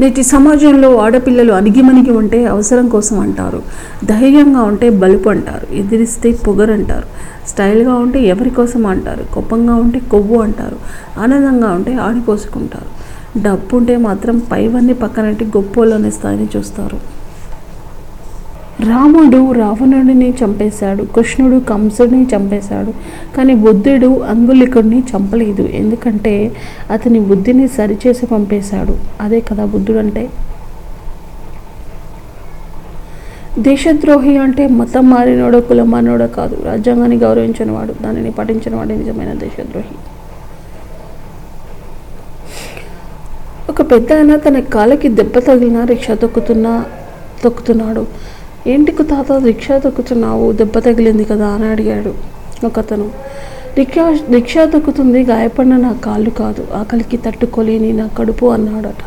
నేటి సమాజంలో ఆడపిల్లలు అణిగిమణిగి ఉంటే అవసరం కోసం అంటారు. ధైర్యంగా ఉంటే బలుపు అంటారు. ఎదిరిస్తే పొగరంటారు. స్టైల్గా ఉంటే ఎవరి కోసం అంటారు. కోపంగా ఉంటే కొవ్వు అంటారు. ఆనందంగా ఉంటే ఆడిపోసుకుంటారు. డబ్బు ఉంటే మాత్రం పైవన్నీ పక్కనట్టి గొప్పోళ్ళనే స్థాయిని చూస్తారు. రాముడు రావణుడిని చంపేశాడు కృష్ణుడు కంసుడిని చంపేశాడు కానీ బుద్ధుడు అంగులికుడిని చంపలేదు. ఎందుకంటే అతని బుద్ధిని సరిచేసి పంపేశాడు. అదే కదా బుద్ధుడు అంటే. దేశద్రోహి అంటే మతం మారినోడో కులం మారినోడో కాదు. రాజ్యాంగాన్ని గౌరవించినవాడు దానిని పఠించిన వాడే నిజమైన దేశద్రోహి. ఒక పెద్ద ఆయన తన కాళ్ళకి దెబ్బ తగిలిన రిక్షా తొక్కుతున్నా తొక్కుతున్నాడు. ఏంటికు తాత రిక్షా తొక్కుతున్నావు దెబ్బ తగిలింది కదా అని అడిగాడు ఒకతను. రిక్షా రిక్షా తొక్కుతుంది గాయపడిన నా కాళ్ళు కాదు. ఆకలికి తట్టుకోలేని నా కడుపు అన్నాడట.